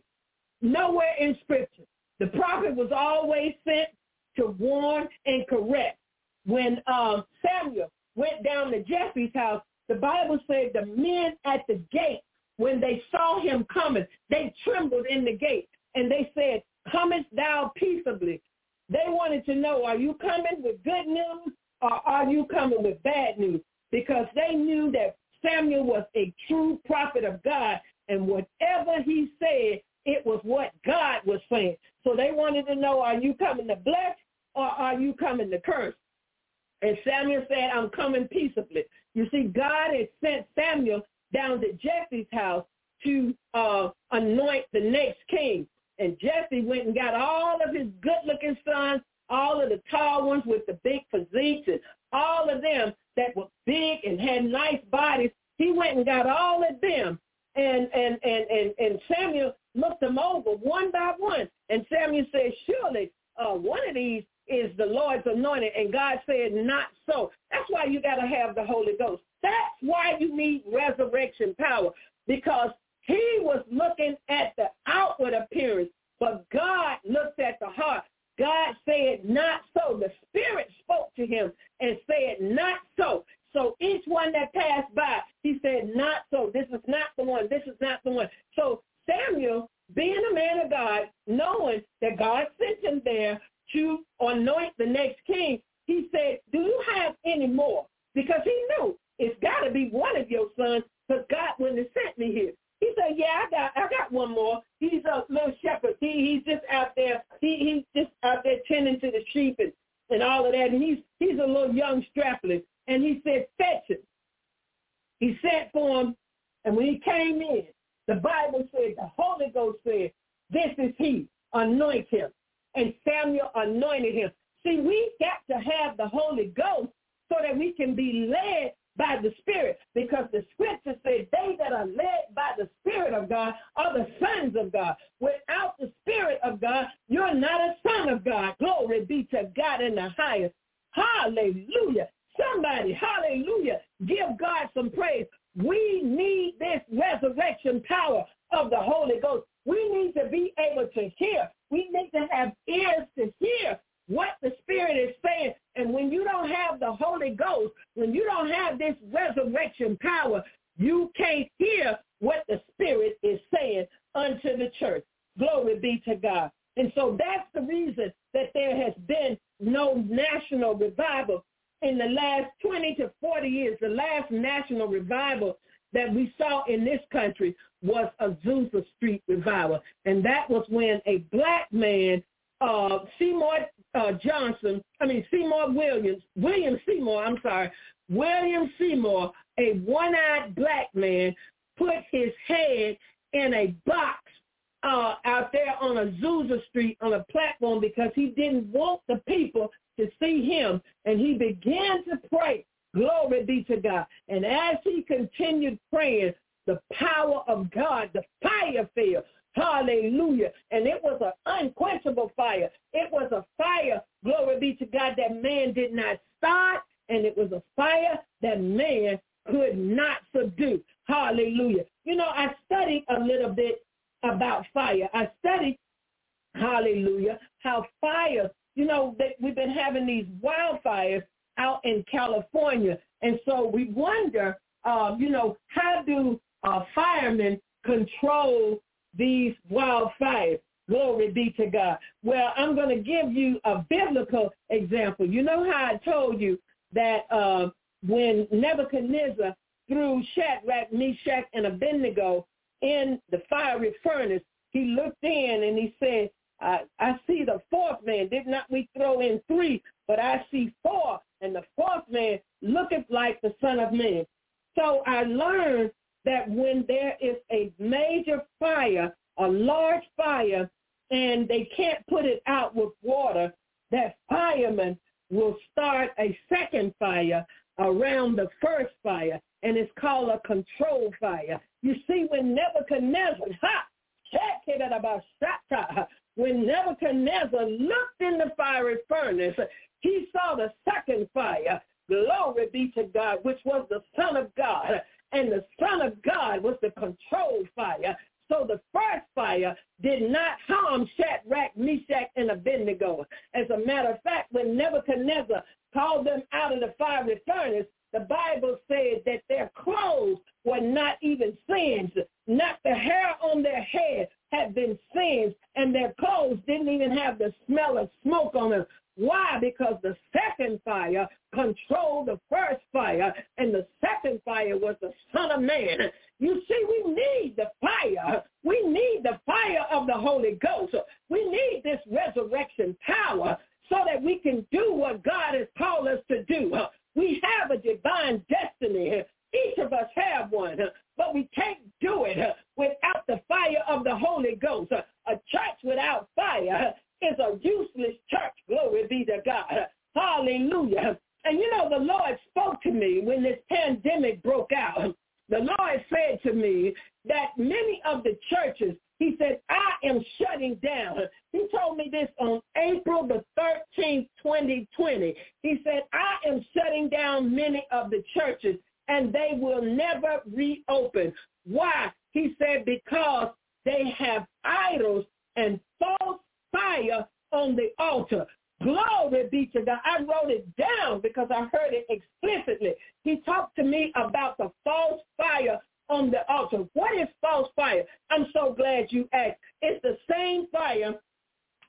Nowhere in scripture. The prophet was always sent to warn and correct. When um, Samuel went down to Jesse's house, the Bible said the men at the gate, when they saw him coming, they trembled in the gate. And they said, comest thou peaceably? They wanted to know, are you coming with good news or are you coming with bad news? Because they knew that Samuel was a true prophet of God, and whatever he said, it was what God was saying. So they wanted to know, are you coming to bless or are you coming to curse? And Samuel said, I'm coming peaceably. You see, God had sent Samuel down to Jesse's house to uh, anoint the next king. And Jesse went and got all of his good-looking sons, all of the tall ones with the big physiques, and all of them that were big and had nice bodies. He went and got all of them. And and and and, and Samuel looked them over one by one. And Samuel said, surely uh, one of these is the Lord's anointed. And God said, not so. That's why you got to have the Holy Ghost. That's why you need resurrection power because he was looking at the outward appearance, but God looks at the heart. God said, not so. The Spirit spoke to him and said, not so. So each one that passed by, he said, not so. This is not the one. This is not the one. So Samuel, being a man of God, knowing that God sent him there to anoint the next king, he said, do you have any more? Because he knew it's got to be one of your sons because God wouldn't have sent me here. He said, yeah, I got I got one more. He's a little shepherd. He, he's just out there. He, he's just out there tending to the sheep and, and all of that. And he's, he's a little young strapling. And he said, fetch him. He sent for him. And when he came in, the Bible said, the Holy Ghost said, this is he. Anoint him. And Samuel anointed him. See, we got to have the Holy Ghost so that we can be led by the Spirit because the scripture said they that are led by the Spirit of God are the sons of God. Without the Spirit of God, you're not a son of God. Glory be to God in the highest. Hallelujah. Somebody, hallelujah, give God some praise. We need this resurrection power of the Holy Ghost. We need to be able to hear. We need to have ears to hear what the Spirit is saying. And when you don't have the Holy Ghost, when you don't have this resurrection power, you can't hear what the Spirit is saying unto the church. Glory be to God. And so that's the reason that there has been no national revival in the last 20 to 40 years. The last national revival that we saw in this country was Azusa Street revival. And that was when a black man, uh, Seymour uh, Johnson, I mean Seymour Williams, William Seymour, I'm sorry, William Seymour, a one-eyed black man, put his head in a box uh, out there on Azusa Street on a platform because he didn't want the people to see him. And he began to pray. Glory be to God. And as he continued praying, the power of God, the fire fell. Hallelujah. And it was an unquenchable fire. It was a fire, glory be to God, that man did not start. And it was a fire that man could not subdue. Hallelujah. You know, I studied a little bit about fire. I studied, hallelujah, how fire, you know, that we've been having these wildfires out in California. And so we wonder, uh, you know, how do uh, firemen control these wildfires. Glory be to God. Well, I'm going to give you a biblical example. You know how I told you that uh, when Nebuchadnezzar threw Shadrach, Meshach, and Abednego in the fiery furnace, he looked in and he said, I, I see the fourth man. Did not we throw in three, but I see four, and the fourth man looketh like the Son of Man. So I learned that when there is a major fire, a large fire, and they can't put it out with water, that fireman will start a second fire around the first fire, and it's called a control fire. You see, when Nebuchadnezzar, (laughs) ha, when Nebuchadnezzar looked in the fiery furnace, he saw the second fire, glory be to God, which was the Son of God and the Son of God was the control fire. So the first fire did not harm Shadrach, Meshach, and Abednego. As a matter of fact, when Nebuchadnezzar called them out of the fiery furnace, the Bible said that their clothes were not even singed. Not the hair on their head had been singed, and their clothes didn't even have the smell of smoke on them. Why? Because the second fire controlled the first fire, and the second fire was the Son of Man. You see, we need the fire. We need the fire of the Holy Ghost. We need this resurrection power so that we can do what God has called us to do. We have a divine destiny. Each of us have one, but we can't do it without the fire of the Holy Ghost. A church without fire is a useless church. Glory be to God. Hallelujah. And you know, the Lord spoke to me when this pandemic broke out. The Lord said to me that many of the churches, he said, I am shutting down. He told me this on April the 13th, 2020. He said, I am shutting down many of the churches and they will never reopen. Why? He said, because they have idols and false fire on the altar. Glory be to God. I wrote it down because I heard it explicitly. He talked to me about the false fire on the altar. What is false fire? I'm so glad you asked. It's the same fire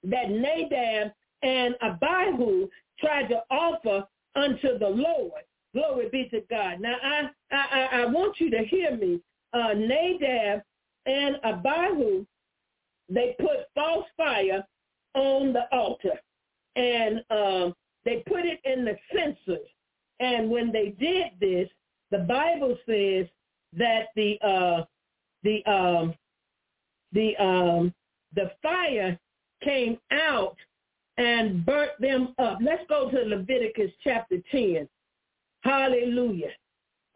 that Nadab and Abihu tried to offer unto the Lord. Glory be to God. Now, I, I, I want you to hear me. Uh, Nadab and Abihu, they put false fire on the altar. And um, they put it in the censers. And when they did this, the Bible says that the uh, the um, the um, the fire came out and burnt them up. Let's go to Leviticus chapter 10. Hallelujah.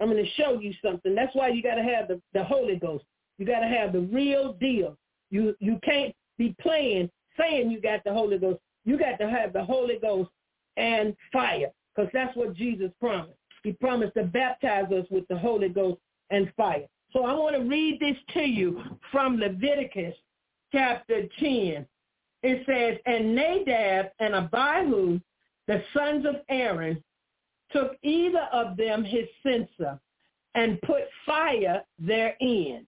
I'm going to show you something. That's why you got to have the, the Holy Ghost. You got to have the real deal. You you can't be playing saying you got the Holy Ghost. You got to have the Holy Ghost and fire because that's what Jesus promised. He promised to baptize us with the Holy Ghost and fire. So I want to read this to you from Leviticus chapter 10. It says, And Nadab and Abihu, the sons of Aaron, took either of them his censer and put fire therein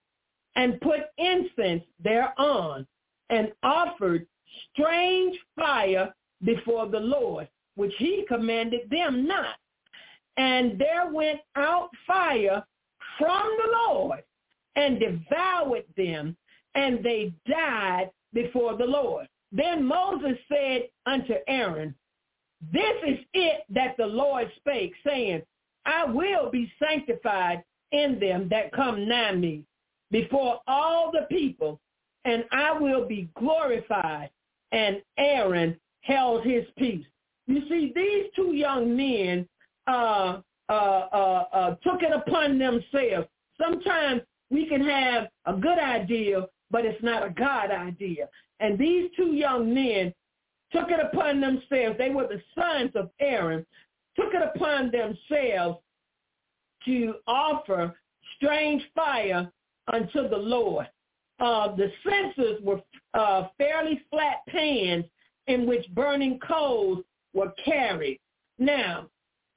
and put incense thereon and offered strange fire before the Lord, which he commanded them not. And there went out fire from the Lord and devoured them, and they died before the Lord. Then Moses said unto Aaron, This is it that the Lord spake, saying, I will be sanctified in them that come nigh me before all the people, and I will be glorified. And Aaron held his peace. You see, these two young men uh, uh, uh, uh, took it upon themselves. Sometimes we can have a good idea, but it's not a God idea. And these two young men took it upon themselves. They were the sons of Aaron, took it upon themselves to offer strange fire unto the Lord. Uh, the censers were uh, fairly flat pans in which burning coals were carried. Now,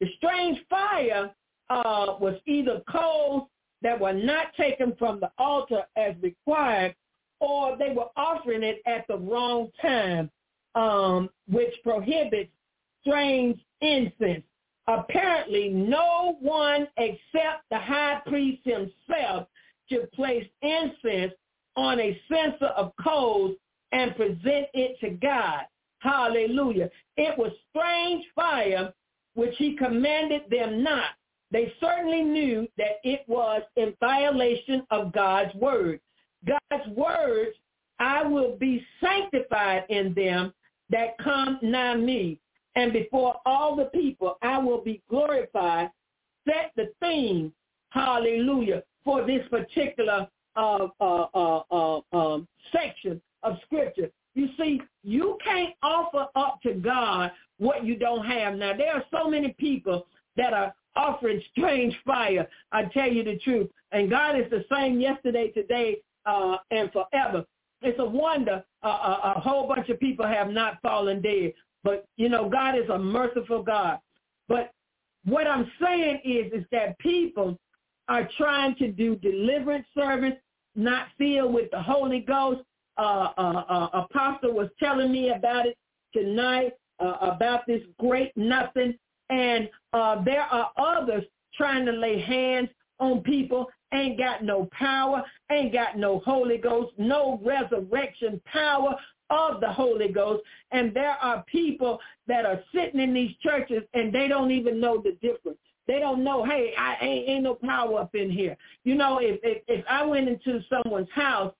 the strange fire uh, was either coals that were not taken from the altar as required, or they were offering it at the wrong time, um, which prohibits strange incense. Apparently, no one except the high priest himself should place incense on a censer of coals and present it to God. Hallelujah. It was strange fire which he commanded them not. They certainly knew that it was in violation of God's word. God's words, I will be sanctified in them that come nigh me. And before all the people, I will be glorified. Set the theme, hallelujah, for this particular uh, uh, uh, uh um, section of scripture. You see, you can't offer up to God what you don't have. Now, there are so many people that are offering strange fire. I tell you the truth. And God is the same yesterday, today, uh, and forever. It's a wonder uh, a, a whole bunch of people have not fallen dead. But, you know, God is a merciful God. But what I'm saying is, is that people are trying to do deliverance service, not filled with the Holy Ghost. Uh, uh, uh, Apostle was telling me about it tonight uh, about this great nothing. And uh, there are others trying to lay hands on people, ain't got no power, ain't got no Holy Ghost, no resurrection power of the Holy Ghost. And there are people that are sitting in these churches and they don't even know the difference. They don't know, hey, I ain't, ain't no power up in here. You know, if, if if I went into someone's house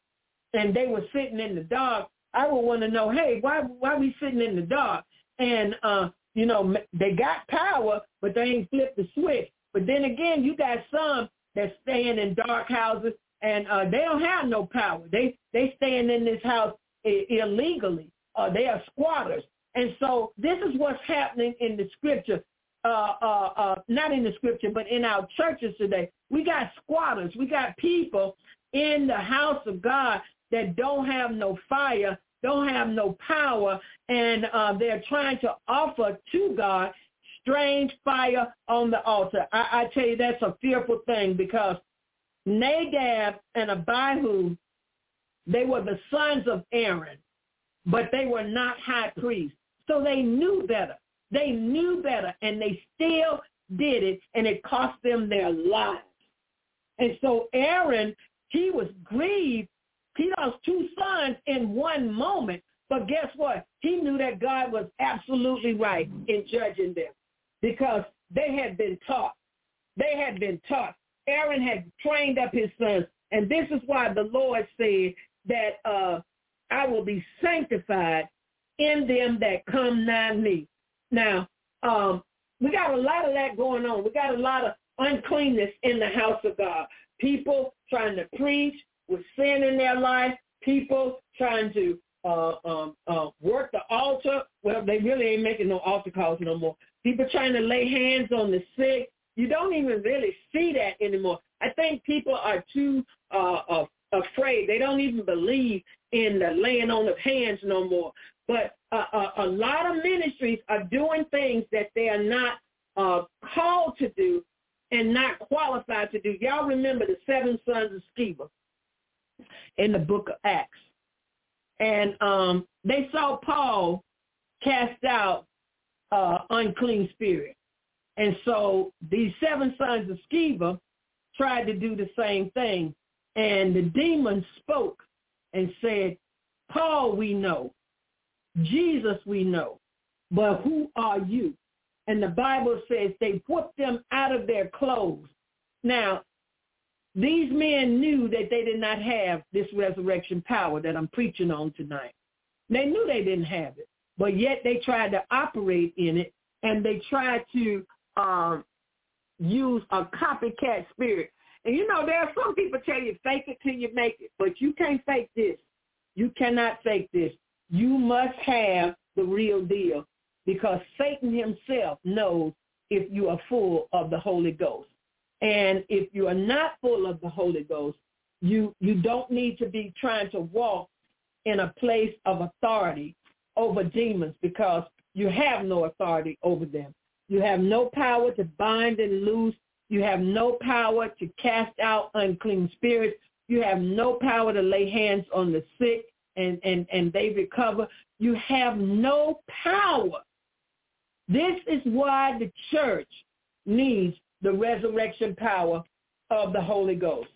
and they were sitting in the dark, I would want to know, hey, why why we sitting in the dark? and uh, you know they got power, but they ain't flipped the switch. But then again, you got some that staying in dark houses and uh, they don't have no power. They they staying in this house illegally. Uh, they are squatters, and so this is what's happening in the scripture. Uh, uh, uh, not in the scripture, but in our churches today. We got squatters. We got people in the house of God that don't have no fire don't have no power, and uh, they're trying to offer to God strange fire on the altar. I, I tell you, that's a fearful thing because Nadab and Abihu, they were the sons of Aaron, but they were not high priests. So they knew better. They knew better and they still did it and it cost them their lives. And so Aaron, he was grieved. He lost two sons in one moment. But guess what? He knew that God was absolutely right in judging them because they had been taught. They had been taught. Aaron had trained up his sons. And this is why the Lord said that uh, I will be sanctified in them that come nigh me. Now, um, we got a lot of that going on. We got a lot of uncleanness in the house of God. People trying to preach with sin in their life. People trying to uh, um, uh, work the altar. Well, they really ain't making no altar calls no more. People trying to lay hands on the sick. You don't even really see that anymore. I think people are too uh, uh, afraid. They don't even believe in the laying on of hands no more. But uh, a, a lot of ministries are doing things that they are not uh, called to do and not qualified to do. Y'all remember the seven sons of Sceva in the book of Acts. And um, they saw Paul cast out uh, unclean spirit. And so these seven sons of Sceva tried to do the same thing. And the demon spoke and said, Paul we know, Jesus we know, but who are you? And the Bible says they whipped them out of their clothes. Now, these men knew that they did not have this resurrection power that I'm preaching on tonight. They knew they didn't have it, but yet they tried to operate in it, and they tried to um, use a copycat spirit. And you know, there are some people tell you fake it till you make it, but you can't fake this. You cannot fake this. You must have the real deal because Satan himself knows if you are full of the Holy Ghost. And if you are not full of the Holy Ghost, you, you don't need to be trying to walk in a place of authority over demons because you have no authority over them. You have no power to bind and loose. You have no power to cast out unclean spirits. You have no power to lay hands on the sick and, and, and they recover. You have no power. This is why the church needs the resurrection power of the Holy Ghost.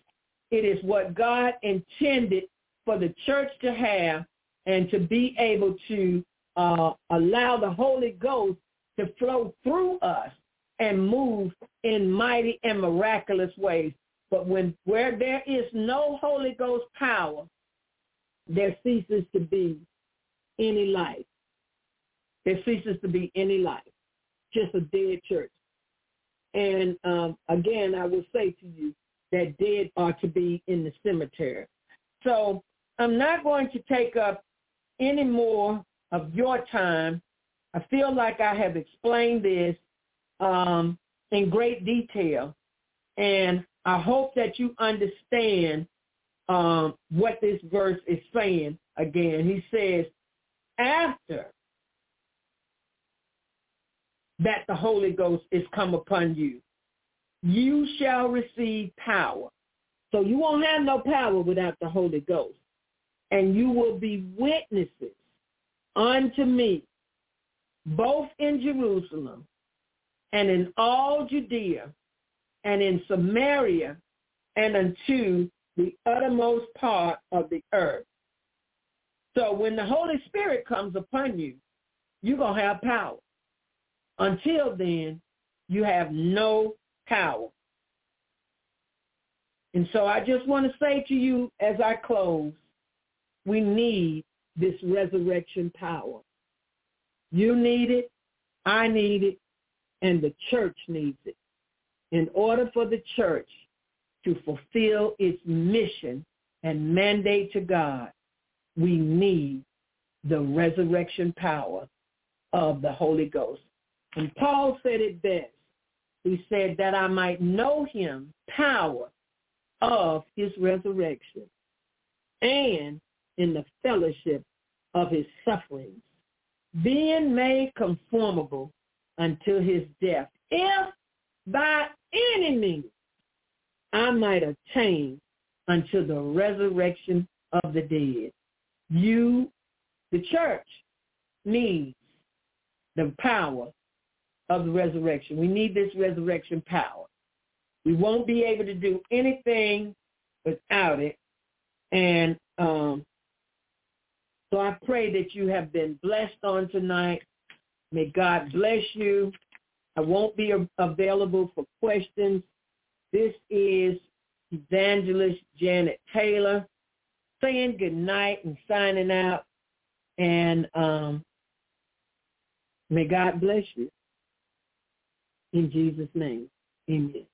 It is what God intended for the church to have and to be able to uh, allow the Holy Ghost to flow through us and move in mighty and miraculous ways. But when where there is no Holy Ghost power, there ceases to be any life. There ceases to be any life. Just a dead church. And um, again, I will say to you that dead are to be in the cemetery. So I'm not going to take up any more of your time. I feel like I have explained this um, in great detail, and I hope that you understand um, what this verse is saying. Again, he says, after that the Holy Ghost is come upon you. You shall receive power. So you won't have no power without the Holy Ghost. And you will be witnesses unto me, both in Jerusalem and in all Judea and in Samaria and unto the uttermost part of the earth. So when the Holy Spirit comes upon you, you're going to have power. Until then, you have no power. And so I just want to say to you as I close, we need this resurrection power. You need it, I need it, and the church needs it. In order for the church to fulfill its mission and mandate to God, we need the resurrection power of the Holy Ghost. And Paul said it best. He said that I might know him, power of his resurrection, and in the fellowship of his sufferings, being made conformable until his death, if by any means I might attain unto the resurrection of the dead. You, the church, needs the power of the resurrection. We need this resurrection power. We won't be able to do anything without it. And um, so I pray that you have been blessed on tonight. May God bless you. I won't be available for questions. This is Evangelist Janet Taylor saying good night and signing out. And um, may God bless you. In Jesus' name, amen.